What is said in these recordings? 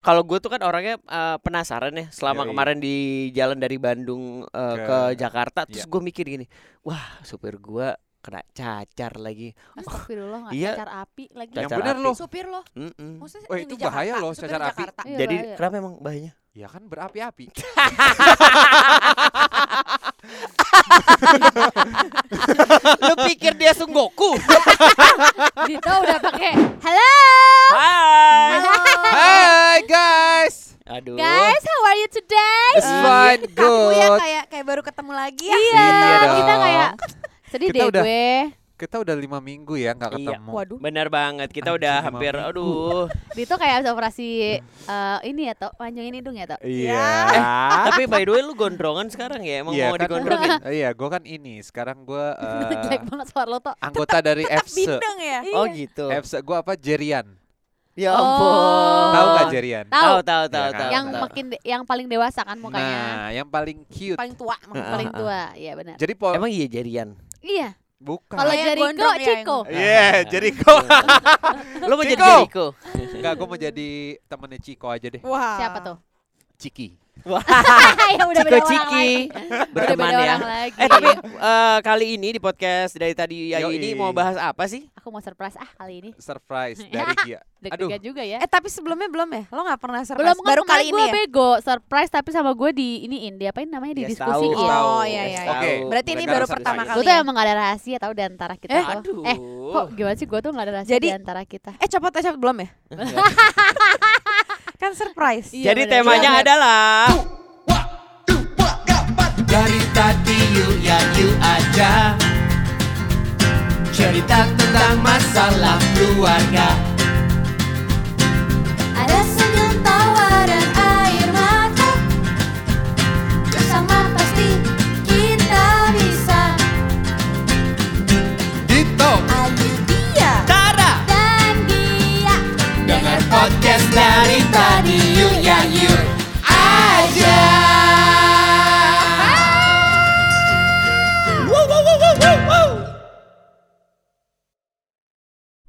kalau gue tuh kan orangnya eh, penasaran ya selama Yoi. kemarin di jalan dari Bandung eh, ke, Ke- Jakarta terus iya. gue mikir gini wah supir gue kena cacar lagi Astagfirullah nggak Iya. cacar api lagi. Yang Cacar bener api. lo. Supir lo. Mm-mm. Maksudnya Wah, yang itu di bahaya Jakarta, loh, cacar api. Iya, jadi bahaya. kenapa emang bahayanya Ya kan berapi-api. lu pikir dia sunggoku Dito udah pakai halo hai Hai guys. aduh guys, how are you today? It's fine, Kaku ya good. kayak kayak baru ketemu lagi ya. Iya, Iya kita kayak sedih Kita deh udah- gue. Kita udah lima minggu ya nggak Iya. ketemu. Waduh. benar banget kita Anjing, udah hampir minggu. aduh Dito kayak habis operasi eh, ini ya, Tok. Panjangin hidung ya, Tok. Iya. tapi by the way lu gondrongan sekarang ya emang Iya mau kan, digondrongin Iya, gue kan ini. Sekarang gue Jelek banget suara lo, Tok. anggota dari EFSE. Bindeng ya. oh gitu EFSE gue apa? Jerian. ya Oh. ampun Tahu nggak Jerian? Tahu. tahu tahu tahu Iya kan? tahu Yang tahu. makin de- yang paling dewasa kan mukanya. Nah, yang paling cute. Paling tua. Heeh. paling ah, tua. Iya benar. Jadi po emang iya jarian Iya. Bukan. Kalau Kayak Jericho, gondrong ya, Ciko. Iya, Jericho. lu mau jadi Ciko. Jericho Enggak, gue mau jadi temennya Ciko aja deh. Wah. Siapa tuh? Ciki. ya udah Ciko Ciki berteman beda ya orang lagi. eh tapi eh, kali ini di podcast dari tadi Ayu Yoi. ini mau bahas apa sih aku mau surprise ah kali ini. Surprise dari Gia. Deg-degan juga ya. Eh tapi sebelumnya belum ya? Lo gak pernah surprise? Belum baru kali ini gue ya? bego surprise tapi sama gue di iniin di apain namanya tahu, tahu. Oh iya iya. iya. Oke. Berarti ini baru pertama kali. Gue tuh emang gak ada rahasia tau di antara kita Eh, aduh Eh, kok gimana sih gue tuh gak ada rahasia Jadi- di antara kita. Eh copot aja belum ya? Kan surprise. Iya, jadi bener. temanya Iya, adalah dari tadi yuk ya yuk aja cerita tentang masalah keluarga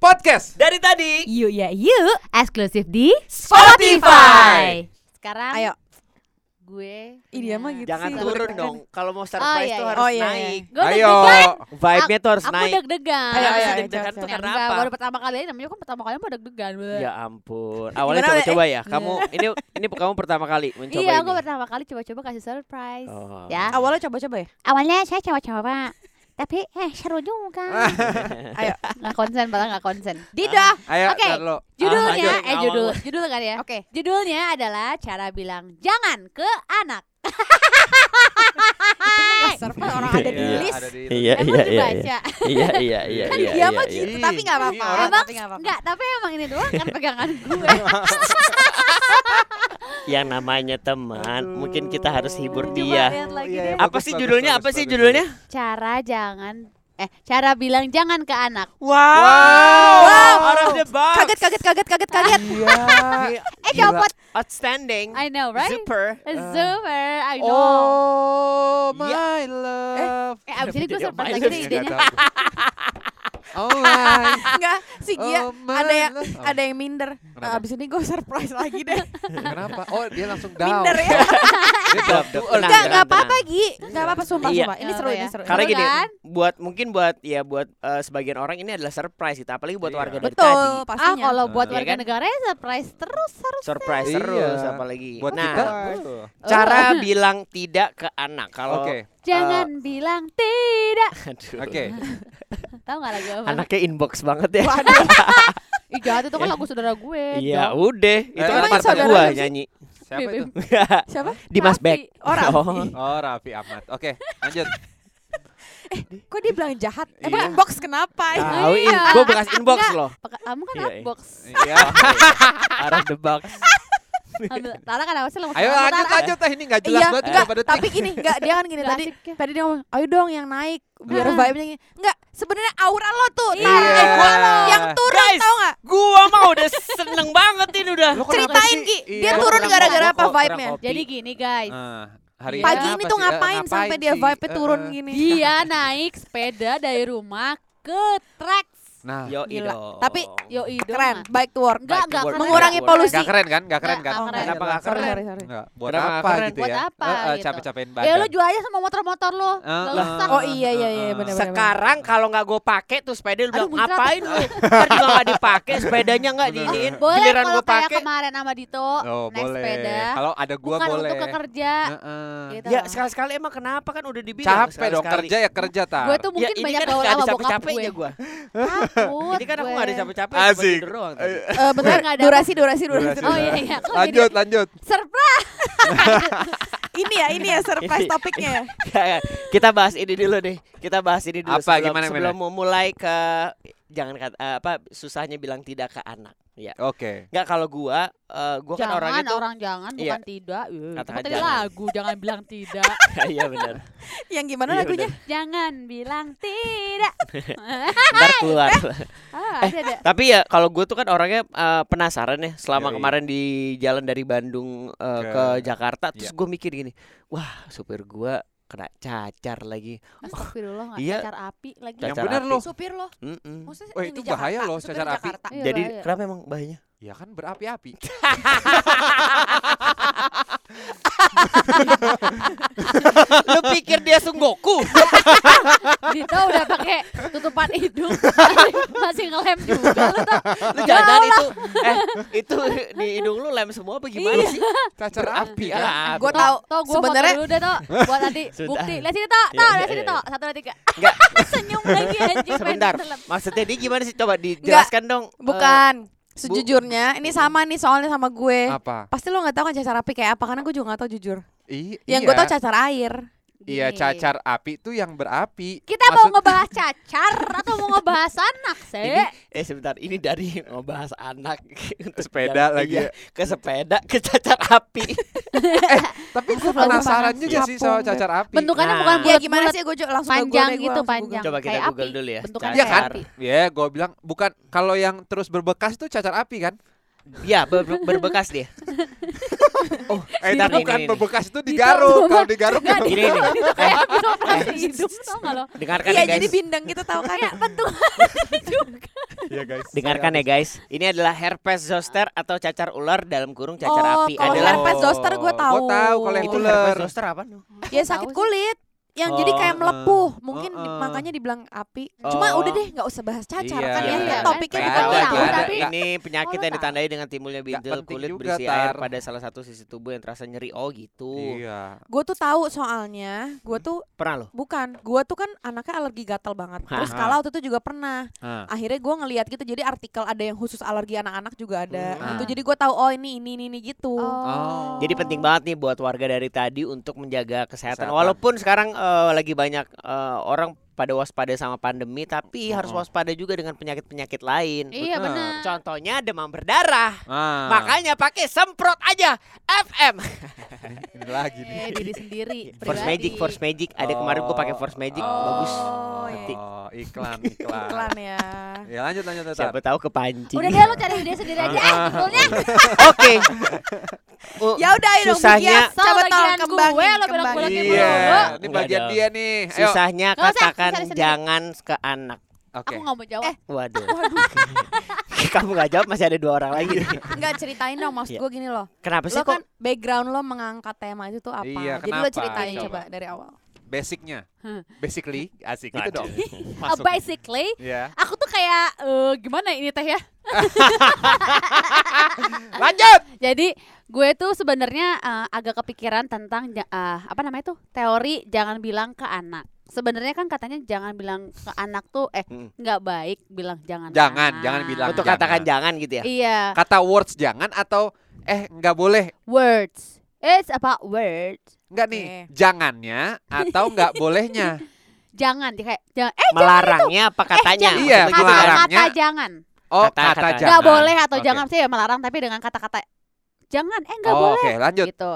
Podcast. dari tadi Yuk ya yuk Eksklusif di Spotify. Sekarang Ayo. gue Ih, dia mah gitu Jangan sih. turun dong. Kalau mau surprise iya, tuh iya. harus Oh, iya, iya. naik. Gue Ayo. Vibe-nya tuh harus Aku naik. deg-degan Ayo, ayo, Harus ayo, deg-degan coba, tuh karena apa? baru pertama kali aja namanya kan pertama kali mau deg-degan Ya ampun. Awalnya coba-coba ya. Iya. Kamu ini ini kamu pertama kali mencoba Iya, ini. aku pertama kali coba-coba kasih surprise Oh. Ya Awalnya coba-coba ya? Awalnya saya coba-coba Tapi eh seru juga Ayo. Nggak konsen, padahal nggak konsen Dida. Ayo, Oke. lo. Judulnya, Ah, eh judul, judul kan ya Oke. Judulnya adalah cara bilang jangan ke anak Surprise orang ada di Iya, list. Iya, Emang iya, iya. Iya, iya, iya, Kan iya. dia iya, mah iya. gitu, tapi gak Ini apa-apa. Emang nggak apa-apa. Enggak, tapi emang ini doang kan pegangan gue Yang namanya teman, mungkin kita harus hibur Coba dia. lagi iya, Apa bagus, sih bagus, judulnya? bagus, Apa sih bagus, judulnya? Cara jangan Eh, cara bilang jangan ke anak Wow. Wow. Out of the box. Kaget, kaget, kaget, kaget, kaget. Iya. Eh, copot Outstanding. I know, right? Super. Super, I know Oh, my Iya. love. Eh, abis ini gue surprise apa lagi idenya tahu. Alright. Enggak, si Gia Oh, my ada yang love. ada yang minder. Kenapa? Nah, abis ini gue surprise lagi deh. Kenapa? Oh, dia langsung down. minder ya. Enggak, enggak apa-apa. Gi. Enggak apa-apa sumpah, Iya. sumpah. Ini seru, ini seru. Karena gini, kan? buat mungkin buat ya buat eh, sebagian orang ini adalah surprise gitu, apalagi buat Iya. warga dari Betul, tadi. Ah, pastinya. kalau buat Iya warga kan? negara ya surprise terus harus Surprise Iya. terus apalagi. Buat nah, kita. Oh. cara bilang tidak ke anak kalau Oke. Jangan bilang tidak. Oke. Tahu nggak lagu apa? Anaknya inbox banget ya. Waduh. Ih jahat itu kan lagu saudara gue. Iya, udah. Itu Eh, kan partner sih? nyanyi. Siapa itu? Siapa? Dimas. Beck. Oh, Raffi. Oh, Raffi Ahmad. Oke, lanjut. Kok dia bilang jahat? Emang Iya. inbox kenapa? Tahu Iya. gua bekas inbox loh. Kamu kan Iya, iya. outbox. Iya. Out of the box. Ambil- Tara kan sih lo Ayo lanjut lanjut ah ini nggak jelas Iya, banget enggak, pada tapi gini, enggak dia kan gini tadi. ya. Tadi dia ngomong, "Ayo dong yang naik biar Ah. vibe-nya gini." Enggak, sebenarnya aura lo tuh Iya. tarik eh, gua yang turun Guys, tau nggak? Gua mah udah seneng banget ini udah. Ceritain? Ki, Iya, dia turun gara-gara apa vibe-nya? Jadi gini guys. Ah, hari Iya. ini Pagi ini tuh Eh, ngapain sampai dia Eh, turun eh. gini? Dia naik sepeda dari rumah ke tracks. Nah, Yo dong. Tapi Yo ido keren, mah. bike to work. Enggak, enggak. Mengurangi work. polusi. Gak keren kan? Gak keren Nggak, kan? keren. Kenapa nggak Sorry, keren? sorry, sorry. Enggak. Buat Kenapa apa keren? gitu Buat ya? apa Eh, eh, gitu. Capek-capekin Ya badan. lu jual aja sama motor-motor lu. Enggak Heeh. usah. Oh iya iya iya benar benar. Sekarang kalau nggak gue pakai tuh sepeda lu bilang ngapain lu? Ntar juga nggak dipakai sepedanya nggak diiniin. Boleh Giliran kalau gue kayak pakai. kemarin sama Dito Oh, naik boleh. sepeda. Kalau ada gua bukan boleh. untuk ke kerja. Heeh. Gitu. Ya sekali-sekali emang kenapa kan udah dibilang Capek dong kerja ya kerja tak. Gue tuh Ya mungkin ini banyak kan gaul ada sama bokap gue. Takut Ini kan aku nggak ada capek-capek. Asik. doang. Eh bentar, Nggak ada durasi durasi durasi. Durasi. Oh iya iya. Kok Lanjut, jadi lanjut. surprise. Ini ya ini ya surprise topiknya. ya. Kita bahas ini dulu deh. Kita bahas ini dulu Apa, sebelum, gimana, sebelum gimana? mau mulai ke jangan kata eh, apa susahnya bilang tidak ke anak. Ya. Oke. Nggak kalau gua eh, gua kan jangan orangnya tuh orang jangan Iya. bukan tidak. Eh, Katakan Kata jangan. lagu jangan bilang tidak. Iya benar. Yang gimana Iya, lagunya? jangan bilang tidak. Ntar keluar. ah, ada. Tapi ya kalau gue tuh kan orangnya eh, penasaran ya selama Yoi. kemarin di jalan dari Bandung eh, ke, Ke- Jakarta terus Iya. gue mikir gini, wah supir gua kena cacar lagi. Astagfirullah nggak Iya. cacar api lagi. Yang Cacar bener api. lo. Supir lo. Mm-mm. Maksudnya Oh, yang itu bahaya loh, cacar api. Iya, Jadi bahaya. kenapa emang bahayanya? Ya kan berapi-api. Lu pikir dia sunggoku? Dito udah pakai tutupan hidung masih ngelem juga lu tau. lu jangan itu eh itu di hidung lu lem semua apa gimana sih? Cacar api Ya, kan? Gue Tok, tahu tok, gua sebenarnya deh tok buat nanti bukti. Lihat sini tok, Iya, tok, iya, lihat sini iya, tok. Satu dua tiga. Enggak, Senyum lagi anjing. sebentar. Maksudnya dia gimana sih? Coba dijelaskan dong. Eh, bukan. Sejujurnya ini sama nih soalnya sama gue. Apa? Pasti lo nggak tahu kan cacar api kayak apa karena gue juga nggak tahu jujur. I- Yang iya. gue tahu cacar air. Iya, Gini. cacar api itu yang berapi. Kita mau Maksud- ngebahas cacar atau mau ngebahas anak sih? Ini eh sebentar, ini dari ngebahas anak untuk Sepeda jalan- lagi iya, ya. ke sepeda ke cacar api. Tapi gue penasaran juga sih soal cacar api. Bentukannya Nah. bukan Ya bulat gimana sih gue langsung panjang ke gue gitu langsung panjang. Google. Coba kita Kayak Google api. dulu ya. Bentukannya Iya Cacar. kan? api. Ya, gue bilang bukan kalau yang terus berbekas itu cacar api kan? Ya, ber- ber- berbekas dia. oh, Eh, nih, bukan berbekas itu digaruk. Kalau digaruk Enggak, Gini, nih. Kayak habis operasi hidung tau gak lo? Dengarkan Iya ya guys. jadi bindeng gitu tahu kan? Kayak bentuk Iya, guys. Dengarkan ya guys. Ini adalah herpes zoster atau cacar ular dalam kurung cacar Oh, api. kalau Adalah herpes zoster gue tahu. Gue tahu kalau yang itu ular. herpes zoster apa? Ya sakit kulit. Yang jadi kayak Oh. melepuh. Mungkin di- Oh, oh. makanya dibilang api. Cuma Oh. udah deh nggak usah bahas cacar Iya. kan ya. Iya, Kan Topiknya kan? bukan Tahu, tapi- Ini penyakit Oh, yang ditandai dengan timbulnya bintil kulit juga, berisi air Tar. pada salah satu sisi tubuh yang terasa nyeri. Oh gitu. Iya. Gue tuh tahu soalnya. Gue tuh Pernah loh? bukan. Gue tuh kan anaknya alergi gatal banget. Terus kalau waktu itu juga pernah. Hah. Akhirnya gue ngeliat gitu. Jadi artikel ada yang khusus alergi anak-anak juga ada. Hmm. Gitu. Jadi gue tahu oh ini ini ini, ini gitu. Oh. Jadi penting banget nih buat warga dari tadi untuk menjaga kesehatan. Kesehatan. Walaupun sekarang eh, lagi banyak eh, orang pada waspada sama pandemi, tapi harus Oh. waspada juga dengan penyakit-penyakit lain. Iya Benar. Contohnya demam berdarah. Ah. Makanya pakai semprot aja FM. ini lagi nih. Eh diri sendiri. Force pribadi. Magic, Force Magic. Ada kemarin gue pakai Force Magic, Oh. bagus. Oh, Nanti. Oh, iklan, iklan. Iklan ya. Ya lanjut lanjut lanjut. Siapa tahu kepancing. Udah deh lu cari ide sendiri aja ah judulnya. Oke. Uh, Ya udah ayo dong Susahnya-. Coba tolong kembangin. gue, lo belok-belokin Iya, ini bagian dia nih. Ayo. susahnya Nggak cari sendiri. jangan ke anak. Oke. Aku nggak mau jawab. Waduh. Kamu nggak jawab masih ada dua orang lagi. Enggak ceritain dong maksud Iya. gue gini loh. Kenapa sih Lo kok? kan background lo mengangkat tema itu tuh apa? Iya, Jadi lo ceritain Coba. coba dari awal. Basicnya. Basically, asik gitu dong. Uh, basically, Ya. aku tuh kayak eh, gimana ini teh ya? Lanjut. Jadi gue tuh sebenarnya eh, agak kepikiran tentang eh, apa namanya tuh teori jangan bilang ke anak. Sebenarnya kan katanya jangan bilang ke anak tuh eh Hmm. nggak baik bilang jangan. Jangan, anak. jangan bilang. Untuk jangan. katakan jangan gitu ya. Iya, Kata words jangan atau eh nggak boleh. words. It's about words. Enggak nih, jangannya atau nggak bolehnya. Jangan di kayak jangan eh Melarangnya apa katanya? Iya, Maksudnya gitu ya? melarangnya. kata-kata jangan. Oh, Kata- kata, kata jangan. Nggak boleh atau Oke. jangan sih ya melarang tapi dengan kata-kata jangan eh nggak Oh, boleh Oke, lanjut. gitu.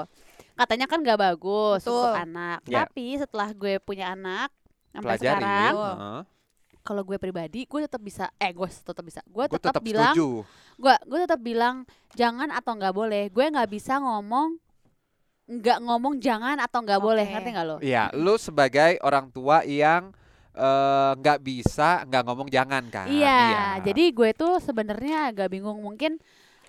Katanya kan nggak bagus Betul. untuk anak. Ya. Tapi setelah gue punya anak sampai Pelajari. sekarang Heeh. kalau gue pribadi gue tetap bisa eh gue tetap bisa gue Gue tetap tetap bilang gue gue tetap bilang jangan atau nggak boleh gue nggak bisa ngomong nggak ngomong jangan atau nggak boleh Oke. ngerti nggak lo Iya, lu sebagai orang tua yang eh, nggak bisa nggak ngomong jangan kan. Iya, jadi gue tuh sebenarnya agak bingung mungkin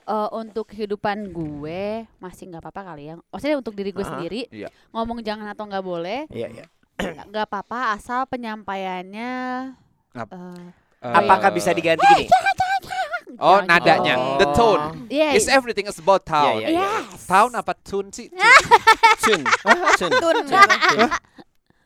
eh, untuk kehidupan gue masih nggak apa-apa kali ya. Maksudnya untuk diri gue Ah, sendiri iya. ngomong jangan atau nggak boleh Iya, iya. nggak apa-apa asal penyampaiannya Ap- eh, Eh, Apakah bisa diganti gini? Oh, jangan nadanya, gitu. the tone. Yes. It's everything is about tone. Iya, iya. Yes. Tone apa tune sih? Tun. Tun. Tun. Apa? Tone.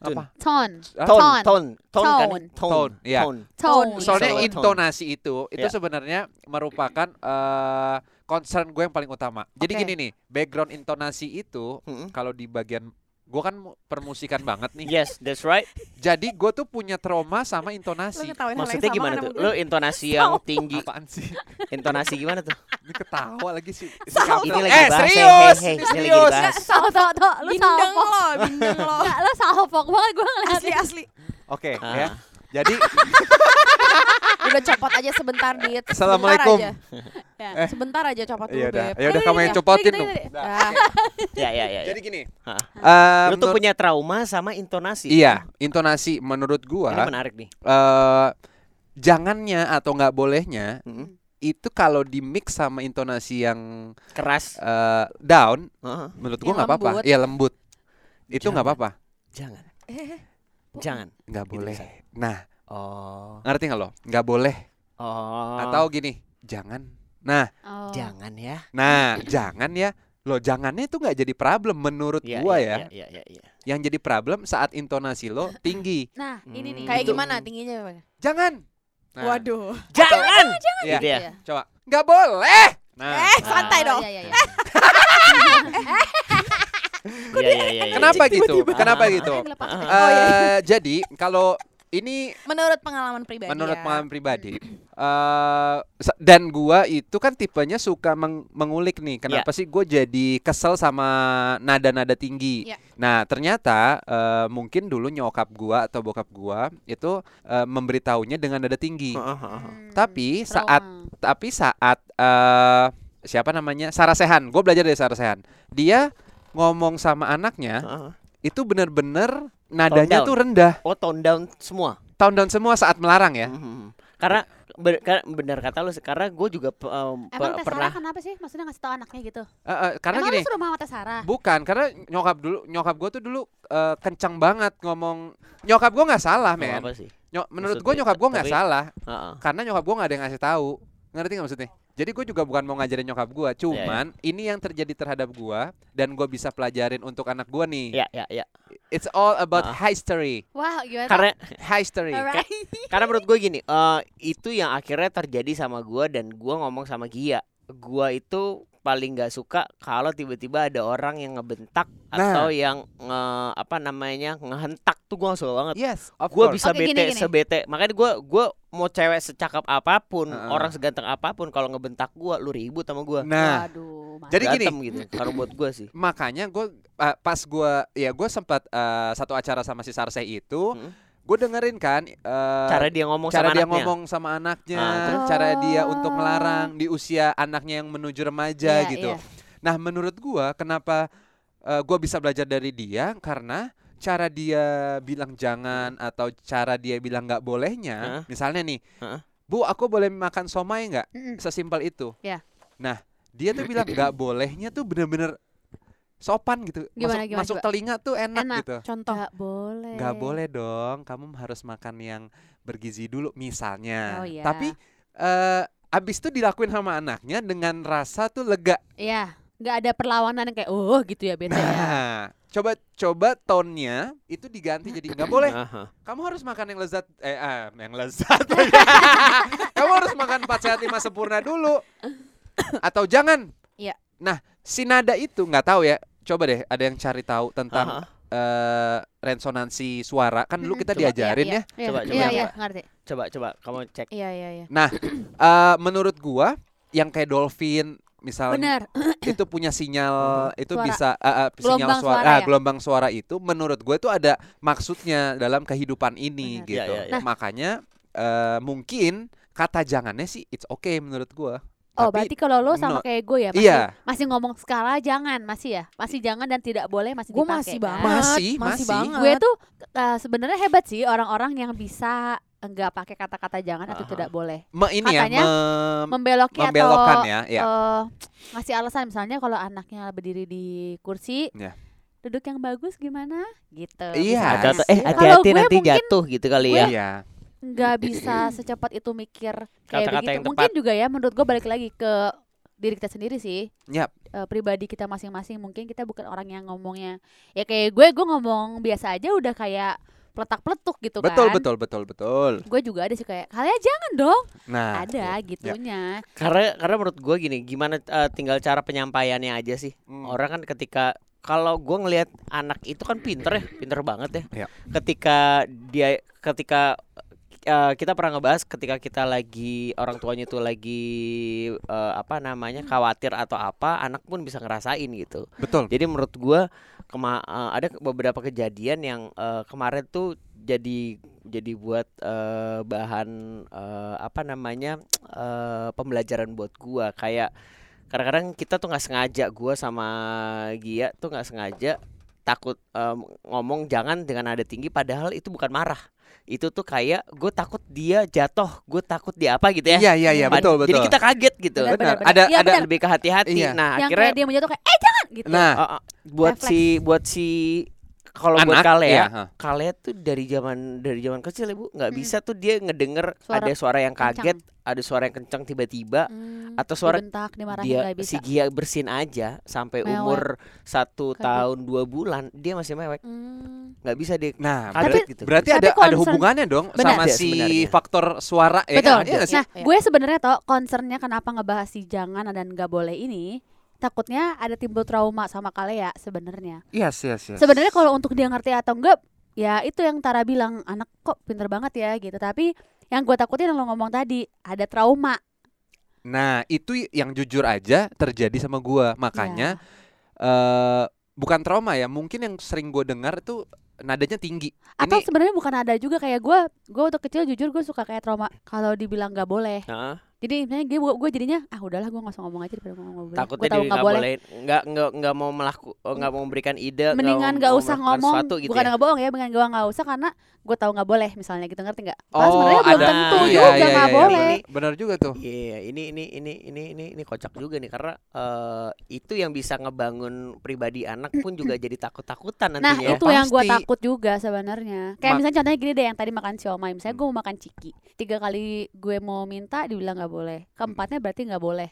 Ah, Tone, Tone. tone, tone kan? Tone. Tone, iya. Tone. Tone. Soalnya Tone. intonasi itu itu Ya. sebenarnya merupakan eh, concern gue yang paling utama. Jadi Oke. gini nih, background intonasi itu Mm-mm. kalau di bagian gue kan mu- permusikan banget nih. Yes, that's right. Jadi gue tuh punya trauma sama intonasi. Maksudnya sama gimana kan tuh? gue. intonasi yang tinggi. Apaan sih? Intonasi gimana tuh? Ini ketawa lagi sih. si. Ini lagi eh bahas, serius, hey, hey, ini ini lagi serius. dibahas. Tau tau tau lu Bindeng lo, bindeng lo. Lu salfok banget gue ngeliat. Asli asli. Oke Ah. ya. Jadi Udah copot aja sebentar, Dit. Sebentar Assalamualaikum. aja. Ya. Eh. Sebentar aja copot dulu, ya udah, Beb. ya udah kamu yang udah. copotin udah. Nah, Ah. Ya, ya, ya. Jadi ya. gini. Eh, Lu tuh punya trauma sama intonasi. Iya, intonasi menurut Ini gua menarik nih. eh jangannya atau nggak bolehnya Mm. itu kalau di mix sama intonasi yang Keras. eh, down, Heeh. menurut gua nggak apa-apa. Iya lembut. Itu nggak Jangan. apa-apa. Jangan. Eh, Jangan. Nggak Gitu boleh. Nah, Oh. ngerti nggak lo? Nggak boleh. Oh. Atau gini, jangan. Nah, Oh. jangan ya. nah, jangan ya. Lo jangannya itu nggak jadi problem menurut Iya, gua iya, ya. Iya, iya, iya. Yang jadi problem saat intonasi lo tinggi. Nah, ini nih. Hmm. Kayak gimana tingginya? Jangan. Nah, Waduh. Jangan. Iya. Gitu ya. Iya. Coba. Nggak boleh. Nah, Eh, santai dong. Iya, iya, iya. Iya, iya, iya, iya. kenapa gitu? Kenapa Ah. gitu? Eh, Oh, iya. jadi kalau ini Menurut pengalaman pribadi menurut ya. pengalaman pribadi eh sa- dan gua itu kan tipenya suka meng- mengulik nih kenapa sih gue jadi kesel sama nada-nada tinggi Ya. nah ternyata eh, mungkin dulu nyokap gua atau bokap gua itu eh, memberitahunya dengan nada tinggi Heeh, heeh. Hmm, tapi saat tapi saat eh siapa namanya Sarasehan gue belajar dari Sarasehan dia ngomong sama anaknya Heeh. Itu bener-bener nadanya down. tuh rendah Oh, tone down semua. tone down semua saat melarang ya. Karena ber- karena benar kata lu karena gue juga pe- Emang Tess pernah kenapa sih? Maksudnya ngasih tau anaknya gitu? Eh, eh, karena Emang gini lu suruh mama Tess Sarah? bukan karena nyokap dulu nyokap gue tuh dulu eh, kencang banget ngomong nyokap gue nggak salah men apa sih? Nyo- menurut gue nyokap gue nggak salah Heeh. karena nyokap gue nggak ada yang ngasih tahu ngerti nggak maksudnya jadi gue juga bukan mau ngajarin nyokap gue Iya, cuman ini yang terjadi terhadap gue dan gue bisa pelajarin untuk anak gue nih Ya, ya, ya. it's all about Ah. history Wah, gimana? Karena history Alright. karena menurut gue gini, eh itu yang akhirnya terjadi sama gua dan gua ngomong sama Gia. Gua itu paling nggak suka kalau tiba-tiba ada orang yang ngebentak Nah. atau yang nge apa namanya ngehentak tuh gua nggak suka banget. yes Gue bisa Oke, bete gini, gini. sebete. Makanya gua gua mau cewek secakap apa pun, Heeh. orang seganteng apa pun kalau ngebentak gua lu ribut sama gua. nah mantap. Jadi gini. Gitu. Kalau buat gua sih. makanya gue pas gue ya gue sempat eh, satu acara sama si Sarsai itu Hmm. Gue dengerin kan eh, Cara dia ngomong cara sama dia anaknya. ngomong sama anaknya, Ah, cara dia untuk melarang di usia anaknya yang menuju remaja Iya, gitu. iya. Nah, menurut gua kenapa eh, gua bisa belajar dari dia karena cara dia bilang jangan atau cara dia bilang nggak bolehnya, Heeh. misalnya nih, Heeh. Bu, aku boleh makan somai nggak? Sesimpel itu. Ya. Nah, dia tuh bilang nggak bolehnya tuh bener-bener sopan gitu. Gimana, masuk gimana, masuk coba? telinga tuh enak, Enak. gitu. Contoh. Nggak boleh. Nggak boleh dong, kamu harus makan yang bergizi dulu misalnya. Oh, iya. Tapi eh abis itu dilakuin sama anaknya dengan rasa tuh lega. Iya, nggak ada perlawanan yang kayak oh gitu ya beda ya. Nah, coba coba tone-nya itu diganti jadi nggak boleh. Kamu harus makan yang lezat eh ah, yang lezat. Kamu harus makan empat sehat lima sempurna dulu. Atau jangan. Iya. Nah, si nada itu nggak tahu ya. Coba deh ada yang cari tahu tentang eh, resonansi suara. Kan dulu kita Coba. diajarin Iya, ya. iya. Coba, Iya, coba, iya, coba. ngerti. Coba coba kamu cek. Iya, iya, iya. Nah, eh, menurut gua yang kayak dolphin misalnya Benar. itu punya sinyal itu Suara. bisa eh, eh, sinyal Gelombang suara, suara ah, ya? gelombang suara itu menurut gue itu ada maksudnya dalam kehidupan ini Benar. gitu Ya, ya, ya. makanya eh, mungkin kata jangannya sih it's okay menurut gue Oh, Tapi berarti kalau lo sama no- kayak gue ya, masih, Iya. masih ngomong skala jangan, masih ya, masih jangan dan tidak boleh masih Gue dipakai. masih kan? banget. Masih, masih. banget. Gue tuh uh, sebenarnya hebat sih orang-orang yang bisa enggak pakai kata-kata jangan atau Aha. tidak boleh. Me- ini ya Katanya mem- Membeloki membelokkan atau ya, ya. eh, ngasih alasan misalnya kalau anaknya berdiri di kursi, Ya. duduk yang bagus gimana? Gitu. Iya. Atau, atau, eh Kalau hati-hati gue nanti mungkin- jatuh gitu kali ya. Iya. Nggak bisa secepat itu mikir kayak Kata-kata begitu. yang Mungkin tepat. juga ya menurut gue balik lagi ke diri kita sendiri sih. Yap. Eh, pribadi kita masing-masing mungkin kita bukan orang yang ngomongnya ya kayak gue gue ngomong biasa aja udah kayak peletak-peletuk gitu Betul, kan. betul, betul, betul. Gue juga ada sih kayak kalian jangan dong. Nah, ada gitunya. Karena karena menurut gue gini, gimana eh, tinggal cara penyampaiannya aja sih. Hmm. Orang kan ketika kalau gue ngelihat anak itu kan pinter ya, pinter banget ya. Iya. Ketika dia ketika eh, kita pernah ngebahas ketika kita lagi orang tuanya itu lagi eh, apa namanya khawatir atau apa, anak pun bisa ngerasain gitu. betul. Jadi menurut gua kema eh, ada beberapa kejadian yang eh, kemarin tuh jadi jadi buat eh, bahan eh, apa namanya eh, pembelajaran buat gua kayak kadang-kadang kita tuh nggak sengaja gua sama Gia tuh nggak sengaja takut em, ngomong jangan dengan nada tinggi padahal itu bukan marah itu tuh kayak gue takut dia jatuh gue takut dia apa gitu ya Iya, iya, iya, betul, betul. jadi kita kaget gitu Benar, Benar. benar, Ada Iya, ada benar. lebih ke hati-hati Iya. nah yang akhirnya kayak dia mau jatuh kayak eh jangan gitu. Nah, Uh, uh, buat Refleks. si buat si kalau buat Kale ya, ya, ha. Kale tuh dari zaman dari zaman kecil ibu nggak Hmm. bisa tuh dia ngedenger Suara ada suara yang kencang. kaget, ada suara yang kencang tiba-tiba Hmm, atau suara dibentak, dimarahin dia bisa. si Gia bersin aja sampai Mewek. umur satu Kaget. tahun dua bulan dia masih mewek Hmm. nggak bisa dia Nah, kaget berarti, gitu. berarti Tapi ada kalau ada hubungannya dong Benar. sama si sebenarnya. faktor suara ya Betul. kan? Iya nggak sih? Nah, Iya. gue sebenarnya toh concernnya kenapa ngebahas si jangan dan nggak boleh ini takutnya ada timbul trauma sama kalian ya sebenarnya. Yes, yes, yes. Sebenarnya kalau untuk dia ngerti atau enggak, ya itu yang Tara bilang anak kok pinter banget ya gitu. Tapi yang gue takutin yang lo ngomong tadi ada trauma. Nah, itu yang jujur aja terjadi sama gua. Makanya Ya. eh bukan trauma ya, mungkin yang sering gue dengar tuh nadanya tinggi. Atau Ini sebenarnya bukan ada juga kayak gue, gue waktu kecil jujur gue suka kayak trauma kalau dibilang nggak boleh. Heeh. Jadi misalnya gue gue jadinya ah udahlah gue nggak usah ngomong aja daripada ngomong boleh. takutnya Gue tahu dia nggak boleh. boleh nggak nggak nggak mau melaku oh, nggak mau memberikan ide Mendingan nggak usah ngomong, sesuatu gitu bukan ya. nggak bohong ya, mendingan gue nggak usah karena gue tahu nggak boleh misalnya gitu ngerti nggak? Oh, Padahal sebenarnya belum ada- tentu iya, juga iya, nggak iya, boleh. Ini, benar juga tuh. Iya, ini ini ini ini ini ini kocak juga nih karena eh, itu yang bisa ngebangun pribadi anak pun juga jadi takut-takutan Nah nantinya. itu yang gue Pasti. takut juga sebenarnya. Kayak Ma- misalnya contohnya gini deh yang tadi makan siomay. Misalnya gue mau makan ciki, tiga kali gue mau minta dibilang nggak boleh. Keempatnya berarti nggak boleh.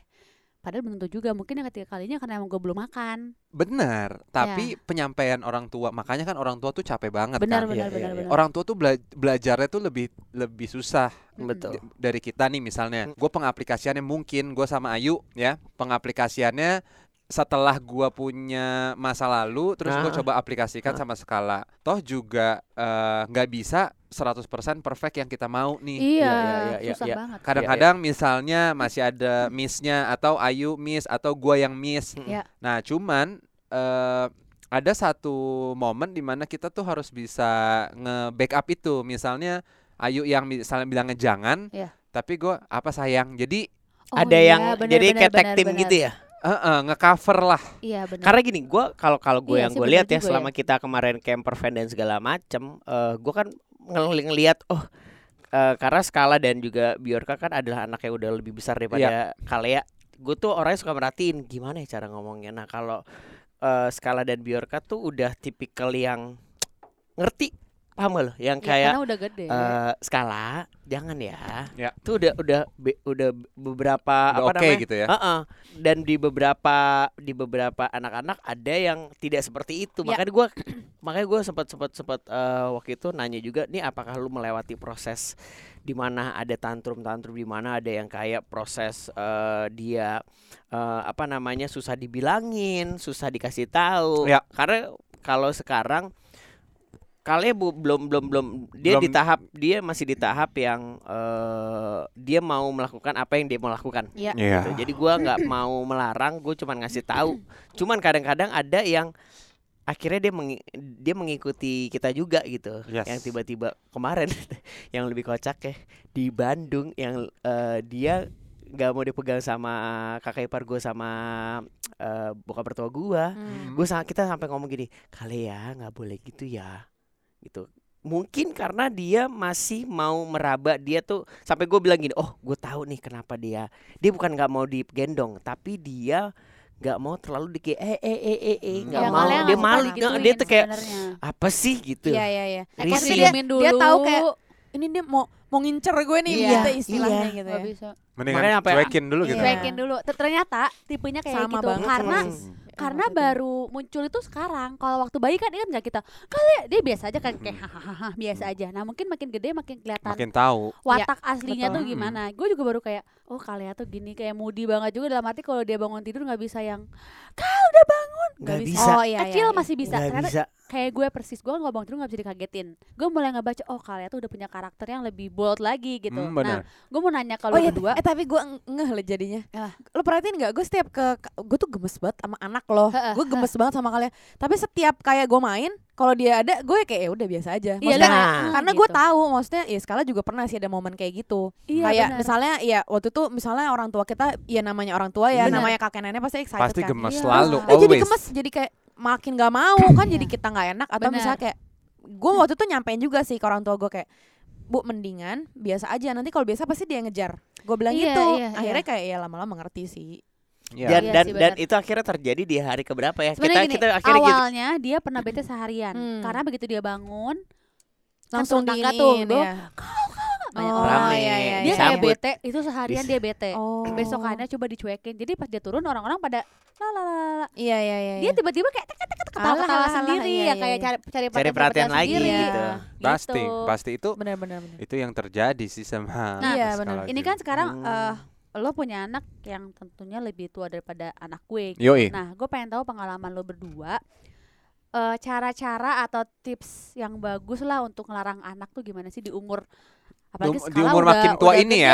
Padahal belum tentu juga. Mungkin yang ketiga kalinya karena emang gue belum makan. Benar, tapi penyampaian orang tua, makanya kan orang tua tuh capek banget Benar kan. benar iya, benar iya. benar. Orang tua tuh bela- belajarnya tuh lebih lebih susah Betul. d- dari kita nih misalnya. Gue pengaplikasiannya mungkin gue sama Ayu ya, pengaplikasiannya setelah gua punya masa lalu terus gue Ah. coba aplikasikan sama skala. Toh juga eh, nggak bisa 100% perfect yang kita mau nih. Iya, Iya, iya, iya, susah iya. banget. Kadang-kadang misalnya masih ada missnya atau Ayu miss atau gua yang miss. Ya. Nah, cuman eh ada satu momen di mana kita tuh harus bisa nge-backup itu. Misalnya Ayu yang misalnya bilangnya jangan, Iya. tapi gua apa sayang. Jadi Oh Ada iya, yang benar, jadi kayak tag team benar. gitu ya. Eh eh, nge-cover lah. Iya benar. Karena gini, gua kalau kalau gue Iya yang gue lihat ya juga selama kita kemarin camper van dan segala macem, eh gue kan ngel- ngelihat oh eh, karena Skala dan juga Bjorka kan adalah anak yang udah lebih besar daripada Kalea. Gue tuh orangnya suka merhatiin gimana ya cara ngomongnya. Nah kalau eh, Skala dan Bjorka tuh udah tipikal yang ngerti, paham gak lo? Yang Ya, kayak karena udah gede. eh Skala jangan ya. Ya. Tuh udah udah be- udah beberapa Udah apa oke namanya? gitu ya. Heeh. Dan di beberapa di beberapa anak-anak ada yang tidak seperti itu. Ya. Makanya gua makanya gua sempat sempat sempat eh, waktu itu nanya juga nih apakah lu melewati proses di mana ada tantrum-tantrum di mana ada yang kayak proses eh, dia eh, apa namanya susah dibilangin, susah dikasih tahu. Ya. Karena kalau sekarang kalian bu- belum belum belum dia Belum- di tahap dia masih di tahap yang eh, dia mau melakukan apa yang dia mau lakukan Iya. Iya. gitu. Jadi gua nggak mau melarang, gue cuman ngasih tahu. Cuman kadang-kadang ada yang akhirnya dia mengi- dia mengikuti kita juga gitu. Yes. Yang tiba-tiba kemarin yang lebih kocak ya di Bandung yang eh, dia nggak mau dipegang sama kakak ipar gue sama eh, bokap mertua gue Hmm. gue sama kita sampai ngomong gini kali ya nggak boleh gitu ya gitu mungkin karena dia masih mau meraba dia tuh sampai gue bilang gini oh gue tahu nih kenapa dia dia bukan nggak mau digendong tapi dia nggak mau terlalu di eh eh eh eh eh nggak Ya, mau dia malu digituin dia tuh kayak apa sih gitu Iya iya iya. Risih. Pasti dia, Diemin dia tahu dulu. kayak ini dia mau mau ngincer gue nih Iya, gitu istilahnya iya. gitu ya. bisa. Mendingan Makanya apa ya? cuekin dulu gitu. Iya. Cuekin dulu. Ter- Ternyata tipenya kayak Sama gitu banget karena. Karena kayak baru muncul itu sekarang. Kalau waktu bayi kan dia kan nggak kita kali ya, dia biasa aja kan kayak hahaha biasa aja. Nah mungkin makin gede makin kelihatan Makin tahu. watak aslinya betul. tuh Hmm. gimana. Gue juga baru kayak oh kalian tuh gini kayak moody banget juga dalam arti kalau dia bangun tidur nggak bisa yang kau udah bangun nggak bisa. bisa Oh iya Kecil iya, iya. masih bisa. Ternyata bisa kayak gue persis gue nggak bangun tidur nggak bisa dikagetin. Gue mulai ngebaca oh kalian tuh udah punya karakter yang lebih bold lagi gitu. Hmm, nah gue mau nanya Oh kalau iya, kedua eh tapi gue ngeh loh jadinya. Ah. Lo perhatiin nggak? Gue setiap ke, gue tuh gemes banget sama anak lo. Gue gemes banget sama kalian. Tapi setiap kayak gue main, kalau dia ada, gue kayak ya udah biasa aja. Iya, Maksudnya, Nah. "Ah," karena gitu. gue tahu, maksudnya ya skala juga pernah sih ada momen kayak gitu. Iya, kayak benar. misalnya ya waktu itu misalnya orang tua kita, ya namanya orang tua ya, Benar. namanya kakek nenek pasti excited Pasti kan. gemes Iya. selalu, Terus, Eh, jadi gemes, jadi kayak makin gak mau kan, jadi kita nggak enak. Atau misalnya kayak gue waktu itu nyampein juga sih ke orang tua gue kayak bu mendingan biasa aja. Nanti kalau biasa pasti dia ngejar. Gue bilang Iya, gitu. iya, akhirnya kayak ya lama-lama ngerti sih. Iya. dan Iya dan sih, dan itu akhirnya terjadi di hari keberapa ya? Kita Sebenarnya gini, kita akhirnya gitu. awalnya dia pernah bete seharian. Hmm. karena begitu dia bangun langsung tangga tuh, ya. Banyak Oh, orang Rame. iya, iya, dia iya. kayak bete itu seharian dia bete oh. besokannya coba dicuekin jadi pas dia turun orang-orang pada la la la la, la. iya iya iya dia tiba-tiba kayak tek tek Alah, alah, sendiri iya, ya iya, kayak iya. cari cari cari perhatian lagi sendiri. gitu Pasti, Gitu. pasti itu benar-benar benar. itu yang terjadi sih sama Nah, Iya, benar. ini gitu. kan sekarang Hmm. eh, lo punya anak yang tentunya lebih tua daripada anak gue Yoi. Nah, gue pengen tahu pengalaman lo berdua. eh, cara-cara atau tips yang bagus lah untuk ngelarang anak tuh gimana sih di umur apalagi Um- di skala umur udah- makin tua udah ini ya.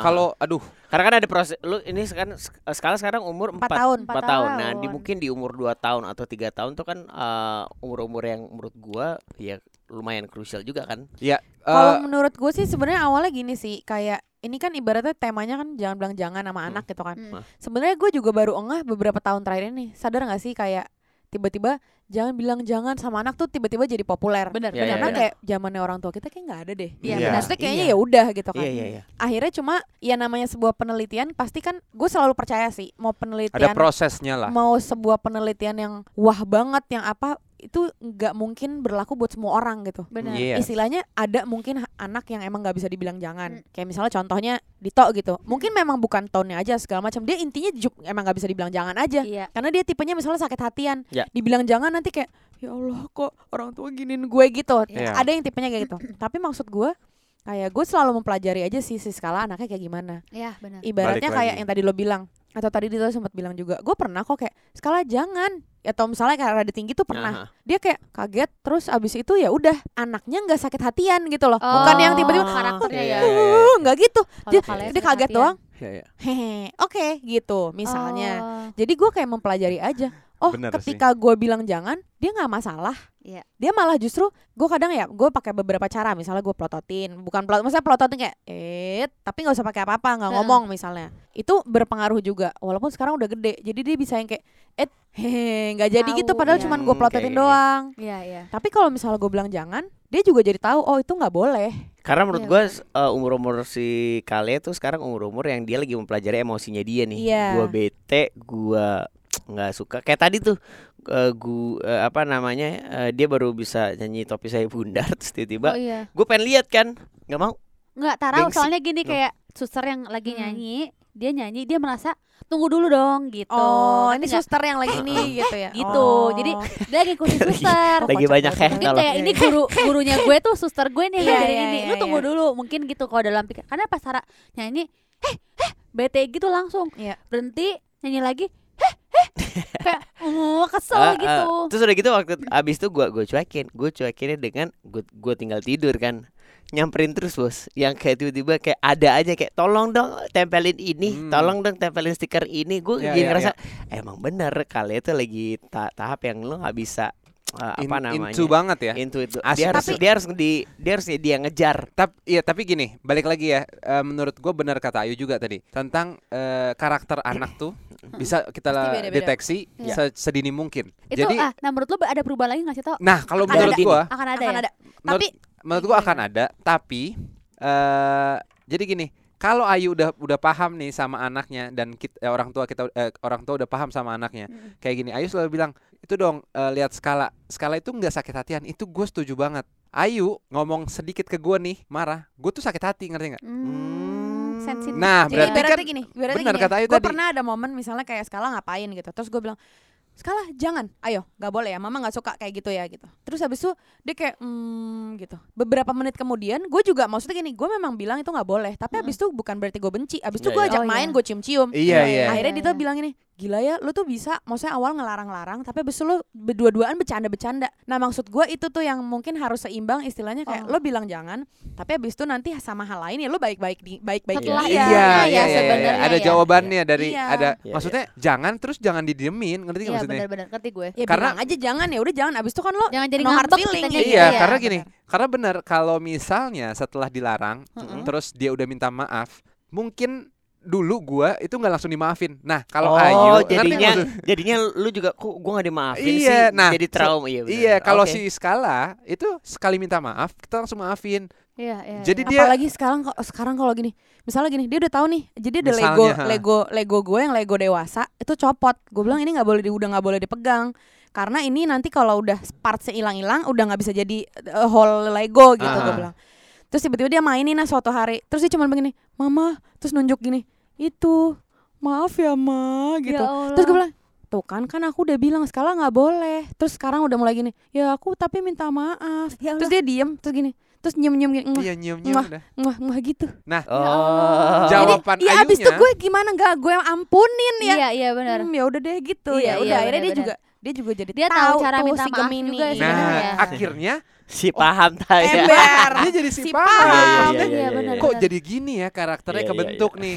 Kalau aduh, karena kan ada proses lu ini sekarang skala sekarang umur Empat 4 tahun. Empat empat tahun. Nah, di mungkin di umur 2 tahun atau tiga tahun tuh kan eh, umur-umur yang menurut gua ya lumayan krusial juga kan. ya Kalau eh, menurut gue sih sebenarnya awalnya gini sih kayak ini kan ibaratnya temanya kan jangan bilang jangan sama Hmm. anak gitu kan. Hmm. Sebenarnya gue juga baru engah beberapa tahun terakhir ini. Sadar gak sih kayak tiba-tiba jangan bilang jangan sama anak tuh tiba-tiba jadi populer. Bener, Iya, bener, Karena bener. kayak zamannya orang tua kita kayak nggak ada deh. Iya, benar. Maksudnya kayaknya Iya. ya udah gitu kan. Iya iya iya. Akhirnya cuma ya namanya sebuah penelitian pasti kan gue selalu percaya sih mau ada penelitian prosesnya lah. mau sebuah penelitian yang wah banget yang apa itu nggak mungkin berlaku buat semua orang gitu. Benar. Iya. Istilahnya ada mungkin anak yang emang nggak bisa dibilang jangan. Hmm. Kayak misalnya contohnya Dito gitu. Mungkin memang bukan tone-nya aja segala macam. Dia intinya ju- emang nggak bisa dibilang jangan aja. Iya. Karena dia tipenya misalnya sakit hatian. Ya. Dibilang jangan nanti kayak ya Allah kok orang tua giniin gue gitu. Iya. Ada yang tipenya kayak gitu. Tapi maksud gue kayak gue selalu mempelajari aja sih si skala anaknya kayak gimana. Iya, benar. Ibaratnya Balik kayak lagi. yang tadi lo bilang atau tadi Dito sempat bilang juga. Gue pernah kok kayak skala jangan atau misalnya kayak rada tinggi tuh pernah Aha. dia kayak kaget terus abis itu ya udah anaknya nggak sakit hatian gitu loh bukan yang tiba-tiba Oh, karakternya Iya, ya. iya, iya. "Uh," nggak gitu dia, kalian dia kaget hatian. doang Iya iya. hehe oke gitu misalnya Oh, jadi gue kayak mempelajari aja oh Bener ketika gue bilang jangan dia nggak masalah Iya. dia malah justru gue kadang ya gue pakai beberapa cara misalnya gue plototin bukan plot maksudnya plototin kayak eh tapi nggak usah pakai apa-apa nggak ngomong misalnya itu berpengaruh juga walaupun sekarang udah gede jadi dia bisa yang kayak eh hehe nggak jadi Tahu, gitu padahal iya. cuman gue plototin kayak- doang Iya, iya. tapi kalau misalnya gue bilang jangan, dia juga jadi tahu oh itu nggak boleh. Karena menurut Iya, gua uh, umur-umur si Kale tuh sekarang umur-umur yang dia lagi mempelajari emosinya dia nih. Iya. Gua bete, gua nggak suka. Kayak tadi tuh uh, gua uh, apa namanya? uh, dia baru bisa nyanyi topi saya bundar terus tiba-tiba Oh iya. gue pengen lihat kan. nggak mau. Enggak, taruh soalnya gini No. kayak suster yang lagi Hmm. nyanyi, dia nyanyi, dia merasa tunggu dulu dong gitu. Oh, ini nggak? suster yang lagi ini gitu ya. gitu. Oh. Jadi dia lagi ikutin suster. Lagi banyak hack mungkin kalau. kayak ini guru gurunya gue tuh suster gue nih Iya, ngajarin iya, ini. iya, Lu tunggu iya. dulu, mungkin gitu kalau dalam pikir. Karena pas Sarah nyanyi, heh, heh, bete gitu langsung. Iya. Berhenti, nyanyi lagi, heh, heh. Kayak oh, kesel Ah, ah. gitu. Terus udah gitu waktu abis itu gua gua cuekin, gua cuekinnya dengan gua, gua tinggal tidur kan. Nyamperin terus bos, yang kayak tiba-tiba kayak ada aja kayak tolong dong tempelin ini, Hmm. tolong dong tempelin stiker ini. Gue Ya, jadi ya, ngerasa emang bener kali itu lagi ta- tahap yang lo nggak bisa uh, In- apa namanya? into banget ya. Into itu. Dia harus Tapi- dia harus di dia harus dia ngejar. Tapi iya tapi gini, balik lagi ya. eh, menurut gue benar kata Ayu juga tadi tentang eh, karakter anak tuh bisa kita Pasti beda-beda. deteksi se- sedini mungkin. Itu Jadi ah, nah menurut lu ada perubahan lagi nggak sih tau? nah kalau menurut gua Akan ada Akan ya. ada. menurut, Tapi menurut gua akan ada, tapi eh jadi gini, kalau Ayu udah udah paham nih sama anaknya dan kita, eh, orang tua kita eh, orang tua udah paham sama anaknya. Kayak gini, Ayu selalu bilang, "Itu dong eh, lihat skala. Skala itu nggak sakit hatian." Itu gue setuju banget. Ayu ngomong sedikit ke gue nih, marah. Gue tuh sakit hati, ngerti nggak? Hmm, sensitif. Nah, Jadi berarti ibaratnya kan gini, ibaratnya benar gini kata Ayu Gue tadi. pernah ada momen misalnya kayak skala ngapain gitu. Terus gue bilang, Skala jangan, ayo, nggak boleh ya, mama nggak suka kayak gitu ya gitu. Terus habis itu dia kayak, hmm gitu. Beberapa menit kemudian, gue juga maksudnya gini, gue memang bilang itu nggak boleh. Tapi habis itu bukan berarti gue benci. Habis itu Iya, gue iya. ajak Oh, main, iya. gue cium-cium. Iya, iya. Akhirnya dia tuh bilang ini, gila ya, lu tuh bisa, maksudnya awal ngelarang-larang, tapi habis itu lu berdua-duaan bercanda-bercanda. Nah maksud gue itu tuh yang mungkin harus seimbang, istilahnya kayak Oh. lo bilang jangan, tapi habis itu nanti sama hal lain ya lo baik-baik di baik-baik Iya, ya, iya, iya, sebenarnya iya. Ada ya. jawabannya dari Iya. ada Iya, maksudnya jangan terus jangan didiemin, ngerti nggak Iya maksudnya? benar-benar ngerti gue. Ya Karena- aja jangan ya udah jangan abis itu kan lo Jangan jadi no hard feeling. Iya, Iya, karena gini, benar. karena benar kalau misalnya setelah dilarang, Mm-mm. terus dia udah minta maaf, mungkin dulu gua itu nggak langsung dimaafin. Nah, kalau oh, Ayu, nggak jadinya maksud- jadinya lu juga kok gua gak dimaafin Iya, sih. nah, jadi trauma iya. Iya, kalau Oke. si Skala itu sekali minta maaf, kita langsung maafin. Iya, iya. Jadi iya. dia Apalagi sekarang sekarang kalau gini, misalnya gini, dia udah tahu nih, jadi ada Misalnya, Lego ha. Lego Lego gue yang Lego dewasa itu copot. Gue bilang ini nggak boleh di, udah nggak boleh dipegang. Karena ini nanti kalau udah partsnya hilang-hilang udah nggak bisa jadi uh, whole Lego gitu gue Ah. bilang. Terus tiba-tiba dia mainin nah suatu hari. Terus dia cuma begini, "Mama," terus nunjuk gini. Itu, "Maaf ya, Ma." gitu. Ya Terus gue Allah. bilang, tuh kan kan aku udah bilang skala nggak boleh. Terus sekarang udah mulai gini, ya aku tapi minta maaf. Ya Terus dia diem, terus gini, terus nyium nyium gini, iya nyium-nyium Mwah. udah. muah muah gitu. Oh. Jawaban ya abis itu gue gimana nggak gue yang ampunin ya. Iya, iya benar. Hmm, ya udah deh gitu. Iya, ya iya, udah akhirnya dia benar-benar. juga dia juga jadi Dia tahu cara tuh minta si maaf Gemini. juga sih Nah, sebenarnya. akhirnya si paham tak ya. Ember. dia jadi si, Si paham. paham. Iya, iya, Iya, iya, iya. Kok jadi gini ya karakternya Iya, iya, kebentuk nih.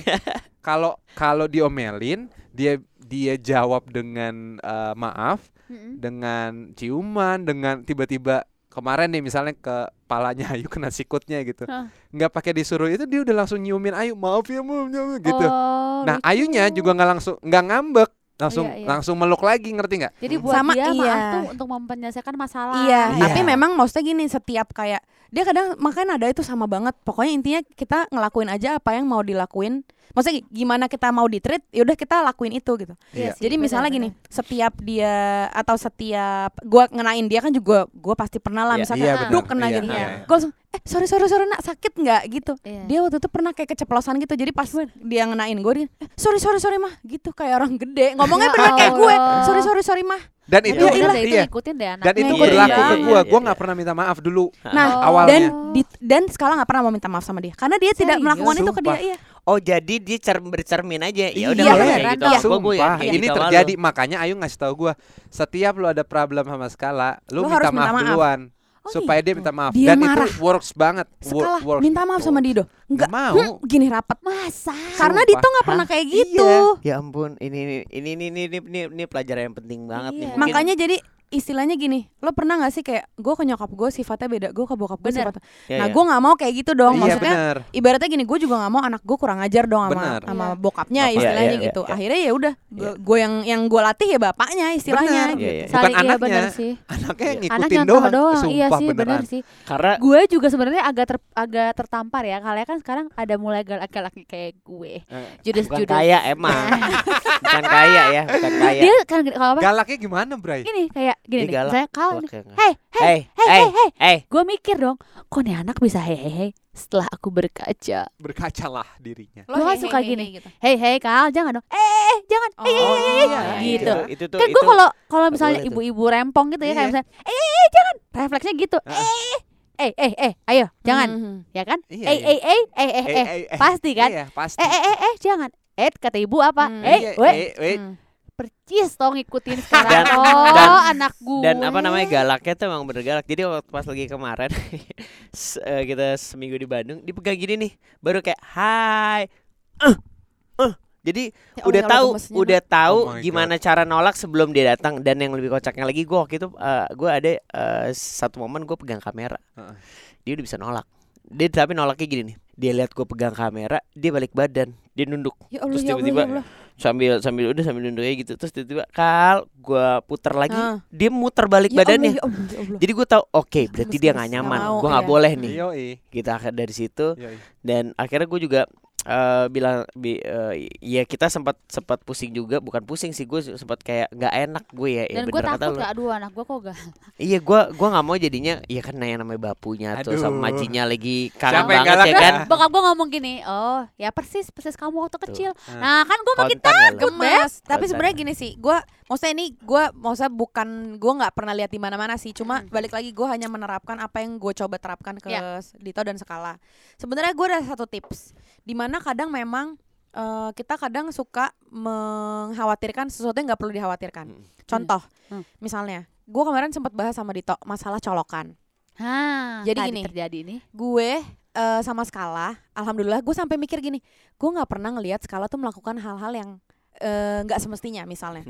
Kalau kalau diomelin, dia dia jawab dengan eh, maaf, Mm-mm. dengan ciuman, dengan tiba-tiba kemarin nih misalnya ke palanya Ayu kena sikutnya gitu. Hah. nggak pakai disuruh itu dia udah langsung nyiumin Ayu, maaf ya Mom, gitu. Oh, nah, lucu. Ayunya juga nggak langsung nggak ngambek, langsung Iya, iya. langsung meluk lagi, ngerti nggak? Jadi buat Sama, dia iya. tuh untuk menyelesaikan masalah. Iya, Iya. tapi memang maksudnya gini setiap kayak dia kadang makanya nada itu sama banget. Pokoknya intinya kita ngelakuin aja apa yang mau dilakuin. Maksudnya gimana kita mau ditreat, yaudah kita lakuin itu gitu. Iya Jadi misalnya gini, benar. setiap dia atau setiap gua ngenain dia kan juga gua pasti pernah lah Iya, misalnya iya, duk kena Iya, gitu. iya. Gua langsung eh sorry sorry sorry nak sakit nggak gitu. Iya. Dia waktu itu pernah kayak keceplosan gitu. Jadi pas dia ngenain gue dia eh, sorry sorry sorry mah gitu kayak orang gede. Ngomongnya Ya bener kayak gue. Sorry sorry sorry mah. Dan itu bener deh, itu iya. ikutin deh Dan itu Iya, berlaku iya, ke iya, gua. iya, Gua iya. nggak pernah minta maaf dulu. Nah, awalnya. dan di, dan sekarang nggak pernah mau minta maaf sama dia karena dia tidak Serius? melakukan itu ke dia. Sumpah. Iya. Oh jadi dia cer bercermin aja. Ya Iya, udah beneran kayak gitu. Gua gua ya Sumpah, kayak ini gitu terjadi lu. makanya Ayu ngasih tahu gua setiap lu ada problem sama skala, lu, Lu minta, harus minta maaf, maaf. duluan Oh, supaya dia gitu. minta maaf Dia dan marah. itu works banget. Skala works. minta maaf sama Dido. Nggak Enggak mau. hmm, gini rapat. Masa? Karena Sumpah. Dito nggak pernah kayak gitu. Ya ampun, ini ini ini ini ini ini, ini pelajaran yang penting banget nih. Iya. Mungkin- Makanya jadi istilahnya gini, lo pernah gak sih kayak gue ke nyokap gue sifatnya beda, gue ke bokap gue Bener. sifatnya. Ya, nah ya. gue nggak mau kayak gitu dong. Iya Maksudnya bener. ibaratnya gini, gue juga nggak mau anak gue kurang ajar dong sama Bener. sama Iya. bokapnya Bapak. istilahnya Iya, iya, gitu. iya. Akhirnya ya udah, Iya. gue yang yang gue latih ya bapaknya istilahnya. Bener. Gitu. Iya, iya. Bukan iya anaknya. benar sih. Anaknya yang Anak ngikutin doang. doang. Sumpah Iya sih, beneran. benar sih. karena Gue juga sebenarnya agak ter, agak tertampar ya. Kalian kan sekarang ada mulai laki-laki kayak gue. Eh, Judes bukan judes. kaya emang. bukan kaya ya, bukan kaya. Dia kan gini, kalau apa? Galaknya gimana, Bray? Gini kayak gini nih. galak. Saya. Oke, oke. Hei, hei, Hey, hei, hey, hei, hei. hey. Gue mikir dong, kok nih anak bisa hei hei hei setelah aku berkaca. Berkacalah dirinya. Gua kan suka gini. Hei hei Kal, jangan dong. Eh, eh, eh, jangan. Eh, eh, eh, eh. iya, gitu. Itu, itu Kan itu. gue kalau kalau misalnya ibu-ibu rempong gitu ya kayak Iya. misalnya, eh, eh, eh, jangan. Refleksnya gitu. Eh, eh, eh, eh, ayo, jangan. Mhm. Ya kan? Iya, Eh, iya. eh, eh, eh, eh, eh. Pasti kan? Iya, pasti. Eh, eh, eh, eh, jangan. Eh, kata ibu apa? Hmm. Eh, Iya, eh, eh. Hmm. Percis tong ngikutin sekarang. Dan- oh, dan- anak gue. dan apa namanya galaknya tuh emang bener galak. Jadi waktu pas lagi kemarin eh, kita seminggu di Bandung dipegang gini nih baru kayak hai. Eh eh. Jadi Ya udah tahu udah tahu Oh gimana cara nolak sebelum dia datang. Dan yang lebih kocaknya lagi gue waktu itu eh, gue ada eh, satu momen gue pegang kamera. Heeh. dia udah bisa nolak. Dia tapi nolaknya gini nih. Dia lihat gue pegang kamera dia balik badan. Dia nunduk. Ya Allah, terus ya Allah, tiba-tiba ya Allah. Sambil sambil udah sambil nunduk kayak gitu terus tiba-tiba kal gue puter lagi Ah. dia muter balik Ya Allah, badannya ya Allah, ya Allah. jadi gue tahu oke berarti Gemes, dia gemes. nggak nyaman gue nggak iya. boleh nih Yoi. kita akhir dari situ Yoi. dan akhirnya gue juga eh, bilang bi, eh, ya kita sempat sempat pusing juga. Bukan pusing sih gue sempat kayak nggak enak gue ya, ya Dan gue kata takut gak aduh anak gue kok gak iya gue gua nggak mau jadinya ya kan yang namanya bapunya tuh sama majinya lagi kangen yang banget galak ya kan? Bokap gue ngomong gini Oh ya persis Persis kamu waktu kecil. Ah. Nah kan gue makin ya takut gemes tapi sebenarnya gini sih gue maksudnya ini gue maksudnya bukan gue nggak pernah lihat di mana-mana sih cuma balik lagi gue hanya menerapkan apa yang gue coba terapkan ke Ya. Dito dan Skala sebenarnya gue ada satu tips di mana kadang memang eh, kita kadang suka mengkhawatirkan sesuatu yang nggak perlu dikhawatirkan Mm. contoh Hmm. misalnya gue kemarin sempat bahas sama Dito masalah colokan Hah, Jadi tadi gini. terjadi ini gue eh, sama Skala, alhamdulillah gue sampai mikir gini, gue nggak pernah ngelihat Skala tuh melakukan hal-hal yang eh, nggak semestinya misalnya,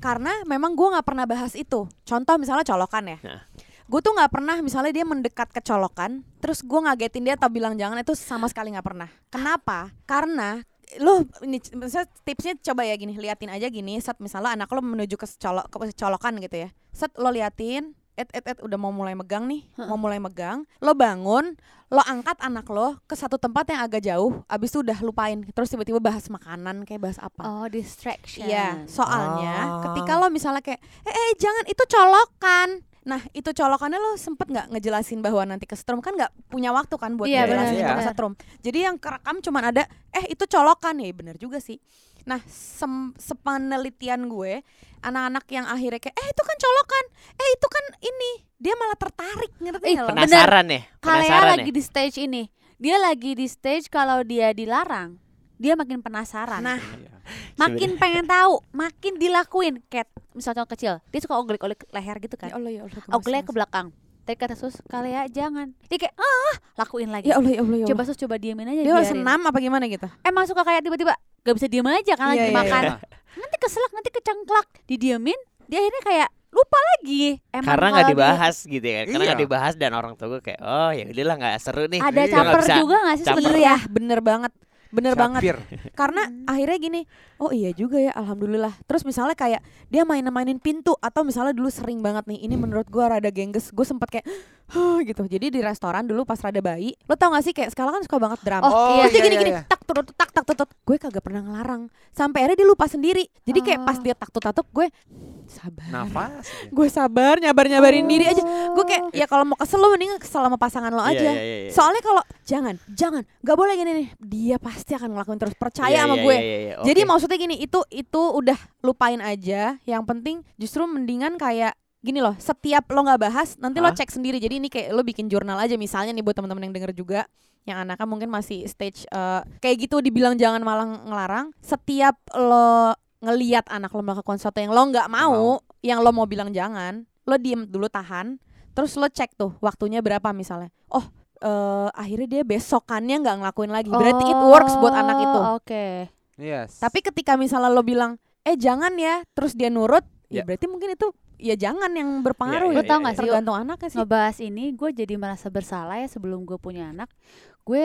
karena memang gue nggak pernah bahas itu. Contoh misalnya colokan ya, Nah. gue tuh nggak pernah misalnya dia mendekat ke colokan, terus gue ngagetin dia atau bilang jangan itu sama sekali nggak pernah. Kenapa? Karena lo ini misalnya tipsnya coba ya gini liatin aja gini set misalnya anak lo menuju ke colok ke colokan gitu ya set lo liatin et et et udah mau mulai megang nih mau mulai megang lo bangun lo angkat anak lo ke satu tempat yang agak jauh abis itu udah lupain terus tiba-tiba bahas makanan kayak bahas apa Oh distraction Iya, soalnya Ah. ketika lo misalnya kayak, eh, eh jangan itu colokan. Nah itu colokannya lo sempet nggak ngejelasin bahwa nanti kesetrum kan nggak punya waktu kan buat Iya, ngejelasin benar. kesetrum. Jadi yang kerekam cuman ada, eh itu colokan ya bener juga sih. Nah sem sepenelitian gue, anak-anak yang akhirnya kayak, eh itu kan colokan, eh itu kan ini, dia malah tertarik ngerti bener. penasaran ya Kalea lagi ya? di stage ini. Dia lagi di stage kalau dia dilarang Dia makin penasaran. Nah, Makin pengen tahu Makin dilakuin. Kayak misalnya kecil Dia suka oglek-oglek leher gitu kan? Ya Allah ya Allah. Oglek ke belakang Tadi kata sus Kalea jangan Dia kayak ah lakuin lagi Ya Allah ya Allah ya Allah. Coba sus coba diemin aja dia biarin. senam apa gimana gitu? Emang suka kayak tiba-tiba Gak bisa diem aja kan lagi Iya, iya, makan iya. Nanti keselak Nanti kecengklak Didiemin Dia akhirnya kayak lupa lagi Emang karena nggak dia- dibahas gitu ya kan karena nggak Iya. dibahas dan orang tua gue kayak oh ya udahlah nggak seru nih Ada nggak caper bisa juga gak sih sebenarnya Iya, bener banget. Bener banget. Karena akhirnya gini, oh iya juga ya, alhamdulillah. Terus misalnya kayak dia main-mainin pintu atau misalnya dulu sering banget nih, ini menurut gua rada gengges. Gue sempet kayak huh, gitu. Jadi di restoran dulu pas rada bayi, lo tau gak sih kayak sekarang kan suka banget drama. Oh, iya, Terus dia iya, gini-gini, iya. tak tutut tak tak tutut. Gue kagak pernah ngelarang. Sampai akhirnya dia lupa sendiri. Jadi kayak pas Oh. dia tak tatuk gue sabar. Nafas. Gue sabar, nyabar nyabarin diri aja. Gue Oh. kayak ya kalau mau kesel lo mending kesel sama pasangan lo Iya, aja. iya, iya, iya. Soalnya kalau jangan, jangan, nggak boleh gini nih. Dia pasti akan ngelakuin terus. Percaya Iya, sama iya, gue. iya, iya, iya. Jadi maksudnya gini, itu itu udah lupain aja. Yang penting justru mendingan kayak gini loh. Setiap lo nggak bahas, nanti lo Hah? cek sendiri. Jadi ini kayak lo bikin jurnal aja misalnya nih buat teman-teman yang denger juga yang anaknya mungkin masih stage eh, kayak gitu dibilang jangan malah ngelarang. Setiap lo ngeliat anak lo melakukan sesuatu yang lo nggak mau, yang lo mau bilang jangan, lo diem dulu tahan, terus lo cek tuh waktunya berapa misalnya. Oh, eh, akhirnya dia besokannya nggak ngelakuin lagi. Berarti it works buat anak itu. Oh, Oke. Yes. Tapi ketika misalnya lo bilang, eh jangan ya, terus dia nurut, ya Ya. berarti mungkin itu ya jangan yang berpengaruh Iya, Lo ya. iya, tau iya, gak sih Tergantung anaknya sih. ngebahas ini gue jadi merasa bersalah ya sebelum gue punya anak gue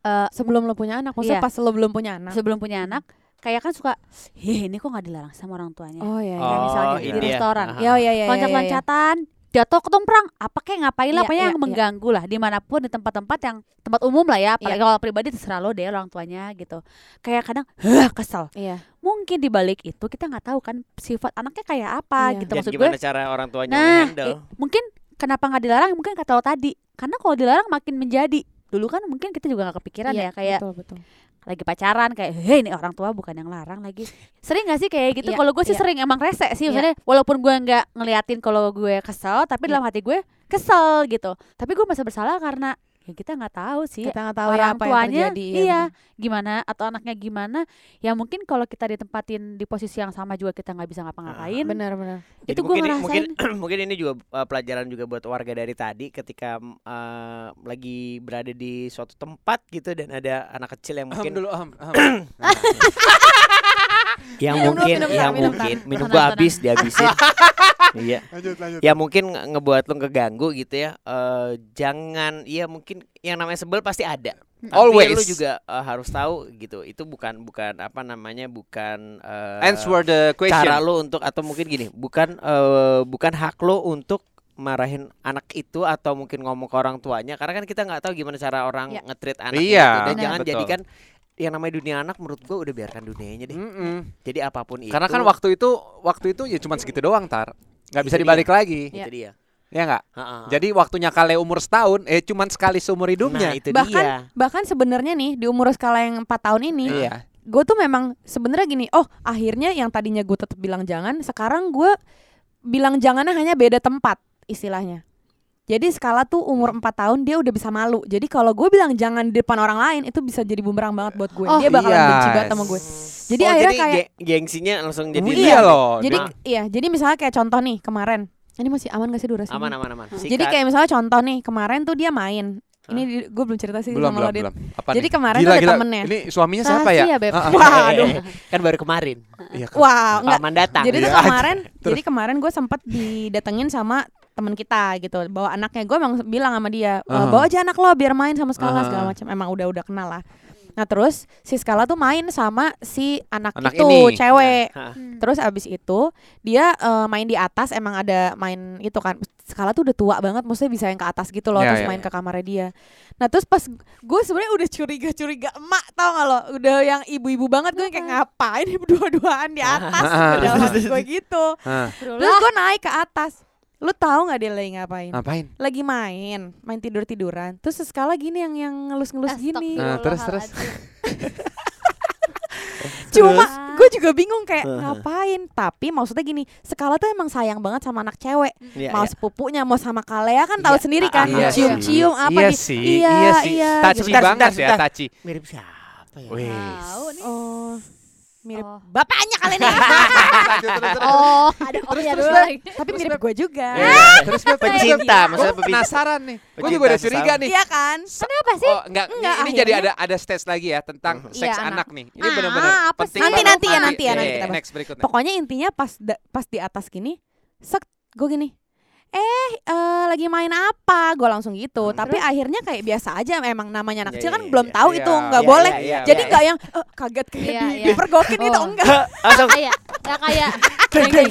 eh, Sebelum lo punya anak, maksudnya Iya. pas lo belum punya anak. sebelum punya anak kayak kan suka heh ini kok nggak dilarang sama orang tuanya Oh iya. Kayak iya. misalnya Oh, di ya. restoran. Ya, ya, ya, ya, ya. Jatuh ketumprang apa kayak ngapain lah Iya, pokoknya iya, yang iya. mengganggu lah di mana pun di tempat-tempat yang tempat umum lah ya apalagi kalau pribadi terserah lo deh orang tuanya gitu kayak kadang hah kesel Iya. mungkin di balik itu kita nggak tahu kan sifat anaknya kayak apa gitu Dan maksud gue gimana cara orang tuanya Nah, mungkin kenapa nggak dilarang? Mungkin kata lo tadi, karena kalau dilarang makin menjadi. Dulu kan mungkin kita juga nggak kepikiran ya, kayak betul, betul. Lagi pacaran, kayak, hei ini orang tua bukan yang larang lagi. Sering gak sih kayak gitu? Iya, Kalau gue sih iya. sering emang rese sih, Iya. maksudnya walaupun gue nggak ngeliatin kalau gue kesel, tapi Iya. dalam hati gue kesel gitu. Tapi gue merasa bersalah karena ya kita nggak tahu sih Kita nggak tahu ya orang apa yang tuanya, terjadi. iya gimana atau anaknya gimana. Ya mungkin kalau kita ditempatin di posisi yang sama juga kita nggak bisa ngapa-ngapain. Benar, benar. Jadi itu gue ngerasain. mungkin mungkin ini juga uh, pelajaran juga buat warga dari tadi ketika uh, lagi berada di suatu tempat gitu dan ada anak kecil yang mungkin dulu yang Minum dulu, mungkin minum yang minum mungkin minum gua habis dihabisin iya Lanjut lanjut. ya mungkin nge- ngebuat lo keganggu gitu ya eh jangan ya mungkin yang namanya sebel pasti ada Tapi Always. lu juga eh, harus tahu gitu itu bukan bukan apa namanya bukan eh, Answer the question. cara lo untuk atau mungkin gini bukan eh, bukan hak lo untuk marahin anak itu atau mungkin ngomong ke orang tuanya karena kan kita nggak tahu gimana cara orang Ya. nge-treat anak Iya, gitu. dan jangan Betul. jadikan yang namanya dunia anak menurut gua udah biarkan dunianya deh Mm-mm. jadi apa pun itu Karena kan waktu itu waktu itu ya cuma segitu doang tar. Nggak bisa dibalik lagi. itu dia Ya nggak? Ha-ha. Jadi waktunya kale umur setahun eh cuman sekali seumur nah hidupnya. itu bahkan dia bahkan sebenarnya nih di umur skala yang 4 tahun ini Iya. gue tuh memang sebenarnya gini oh akhirnya yang tadinya gue tetap bilang jangan sekarang gue bilang jangannya hanya beda tempat istilahnya jadi skala tuh umur 4 tahun dia udah bisa malu jadi kalau gue bilang jangan di depan orang lain itu bisa jadi bumerang banget buat gue Oh, dia bakalan yes. benci banget sama gue jadi oh, akhirnya jadi kayak ge- gengsinya langsung jadi iya loh. jadi Nah, iya jadi misalnya kayak contoh nih kemarin ini masih aman gak sih durasinya aman aman aman jadi Sikat. kayak misalnya contoh nih kemarin tuh dia main ini gue belum cerita sih belum sama belum belum. Apa Jadi nih? kemarin Gila, tuh ada gila. temennya. Ini suaminya siapa ya? Rahasia, Beb. Ah, ah. Waduh. kan baru kemarin Iya, kan. Wah, enggak. paman datang Jadi tuh Iya. kemarin, jadi kemarin gue sempet didatengin sama temen kita gitu, bawa anaknya. Gue emang bilang sama dia, "Eh, Aha. bawa aja anak lo biar main sama Skala Aha. segala macam. Emang udah udah kenal lah. Nah terus si Skala tuh main sama si anak, Anak itu ini. cewek. Ha. Terus abis itu dia eh, main di atas emang ada main itu kan. Skala tuh udah tua banget, maksudnya bisa yang ke atas gitu loh, Ya, terus ya, main ya. ke kamarnya dia. Nah terus pas gue sebenarnya udah curiga-curiga emak tau gak lo, udah yang ibu-ibu banget gue kayak ngapain berdua-duaan di atas dalam gue gitu. Terus gue naik ke atas. Lu tahu nggak dia lagi ngapain? ngapain? Lagi main, main tidur tiduran. Terus sekala gini yang yang ngelus-ngelus gini. Nah, terus, terus. Cuma gue juga bingung kayak ngapain. Tapi maksudnya gini, Skala tuh emang sayang banget sama anak cewek. Iya, mau iya. sepupunya, mau sama Kalea kan tahu Iya. sendiri Ah, kan. iya Cium-cium apa iya di- sih, Iya, iya sih. iya, Taci banget ya, taci. mirip siapa ya Wih. Oh, mirip Oh. bapaknya kali ini. Oh, ada ohnya dulu lagi. Tapi mirip gue juga. Terus Beb, Pencinta, maksudnya gua penasaran nih. Gue juga udah curiga nih. Iya kan? Kenapa sih? Oh, enggak, Enggak, ini jadi ada ada stage lagi ya tentang Mhm. seks Iya, anak. nih. Ini Ah, benar-benar penting? Nanti, banget. nanti ya, nanti ya, Iya, nanti iya, kita bahas. next berikutnya. Pokoknya intinya pas pas di atas gini, sek gue gini. Eh, eh, lagi main apa? Gue langsung gitu. Hmm. Tapi akhirnya kayak biasa aja. Emang namanya anak Iya, kecil kan iya, belum iya. tahu Iya, itu nggak iya, boleh. iya, iya, Jadi iya. nggak yang eh, kaget kayak Iya, di, iya. dipergokin gitu Oh. enggak. langsung kayak ya kayak deng.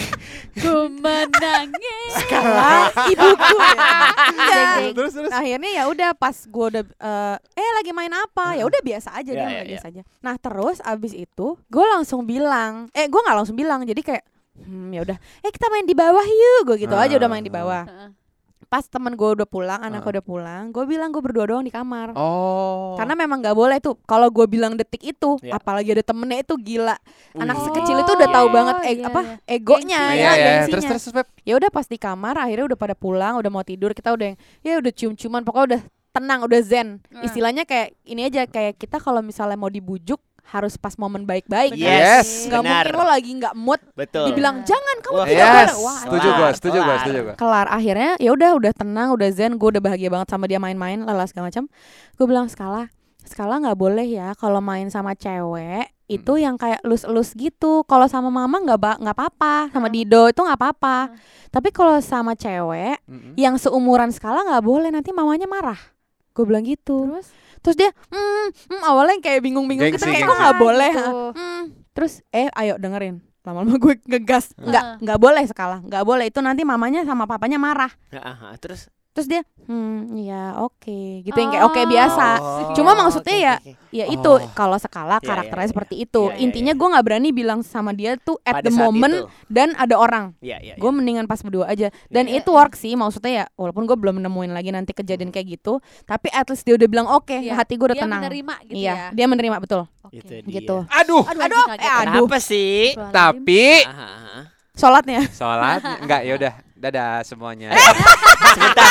ku menangis. Skala ibuku ya. Terus terus. Nah, akhirnya ya udah pas gue udah eh, eh lagi main apa ya udah biasa aja Ya, dia ya, ya. biasa aja nah terus abis itu gue langsung bilang eh gue nggak langsung bilang jadi kayak hmm ya udah. Eh kita main di bawah yuk. Gue gitu aja udah main di bawah. Heeh. pas temen gue udah pulang anak gue udah pulang gue bilang gue berdua doang di kamar. Oh. karena memang nggak boleh tuh. Kalau gue bilang detik itu Ya. apalagi ada temennya itu gila. Anak Wih. sekecil itu udah tahu Oh, banget eh, iya, apa iya. egonya Iya, ya iya, gengsinya. Terus terus terus, ya udah pas di kamar akhirnya udah pada pulang udah mau tidur kita udah yang ya udah cium-ciuman pokoknya udah tenang udah zen. Istilahnya kayak ini aja kayak kita kalau misalnya mau dibujuk harus pas momen baik-baik. Yes. sih. nggak benar. mungkin lo lagi nggak mood betul dibilang jangan kamu Wah, tidak Yes. boleh wah Setuju Kelar, gua, setuju kelar. setuju gua. kelar akhirnya ya udah udah tenang udah zen gue udah bahagia banget sama dia main-main lala segala macam gue bilang skala skala nggak boleh ya kalau main sama cewek itu yang kayak lus-lus gitu kalau sama mama nggak nggak apa-apa sama Hmm. Dido itu nggak apa-apa Hmm. tapi kalau sama cewek yang seumuran skala nggak boleh nanti mamanya marah gue bilang gitu Terus? Terus dia hmm, hmm, awalnya kayak bingung-bingung gitu Gengsi, kayak kok nggak boleh Gitu. ha? Hmm. terus eh ayo dengerin lama-lama gue ngegas nggak nggak boleh skala nggak boleh itu nanti mamanya sama papanya marah Ah, ah, terus terus dia hmm ya oke gitu yang kayak oke biasa Oh, Cuma maksudnya oke, ya, oke. ya Oh. itu kalau skala Iya, karakternya iya, seperti itu Iya, iya, intinya iya. gue nggak berani bilang sama dia tuh at Pada the moment itu. dan ada orang Iya, iya, gue iya. mendingan pas berdua aja dan Iya, itu iya. work sih maksudnya ya walaupun gue belum nemuin lagi nanti kejadian kayak gitu tapi at least dia udah bilang oke Iya. hati gue udah Dia tenang menerima gitu iya ya. dia menerima betul. Itu dia. gitu Aduh, Aduh, Aduh, eh, aduh. Kenapa sih? tapi Ah, ah, ah. sholatnya sholat enggak ya udah dadah semuanya. Sebentar.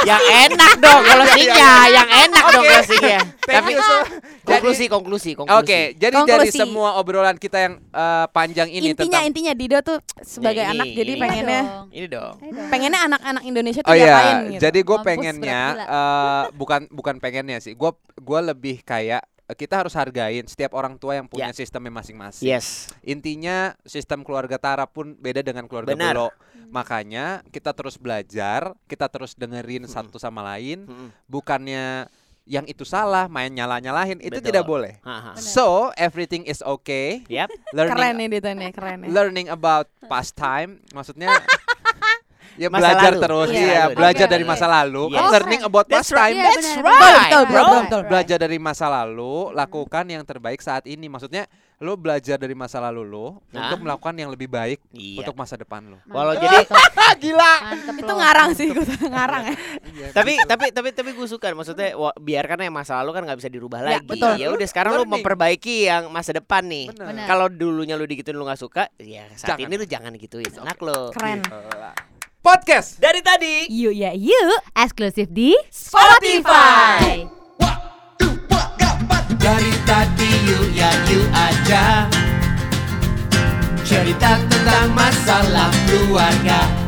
yang enak dong closingnya, yang enak dong closingnya. Tapi so- konklusi, konklusi, konklusi. Oke, jadi dari Konklusi. semua obrolan kita yang eh, panjang ini intinya tentang intinya Dido tuh sebagai Ini, anak jadi ini. pengennya Dong. Ini dong. Pengennya anak-anak Indonesia tuh Oh iya, gitu jadi gue pengennya eh, bukan bukan pengennya sih, gue gua lebih kayak eh, kita harus hargain setiap orang tua yang punya Ya. sistemnya masing-masing. Yes. Intinya sistem keluarga Tara pun beda dengan keluarga Benar. Belo. Makanya kita terus belajar, kita terus dengerin satu sama lain, Mm-mm. bukannya yang itu salah, main nyala-nyalahin itu Betul. tidak boleh. Haha. So, everything is okay. Yap. Learning Keren nih Dita nih, keren ya. learning about pastime maksudnya ya Masa belajar lalu. terus Iya, iya betul. belajar Oke, dari masa lalu kan Yes. learning about That's pastime Iya, That's right. Betul, betul, bro. betul, betul. belajar dari masa lalu lakukan yang terbaik saat ini maksudnya lo belajar dari masa lalu lo Nah. untuk melakukan yang lebih baik Iya. untuk masa depan lo Walau jadi- ah gila Mantep Itu ngarang sih, gue ngarang ya. tapi tapi tapi tapi gue suka maksudnya biarkan yang masa lalu kan nggak bisa dirubah Ya, lagi betul. ya udah sekarang lu Learning. memperbaiki yang masa depan nih kalau dulunya lu digituin lu nggak suka ya saat Jangan. ini lu jangan gituin enak lo Keren. Podcast. Dari tadi. Yuk ya yuk. Eksklusif di Spotify. Dari tadi yuk ya yuk aja. Cerita tentang masalah keluarga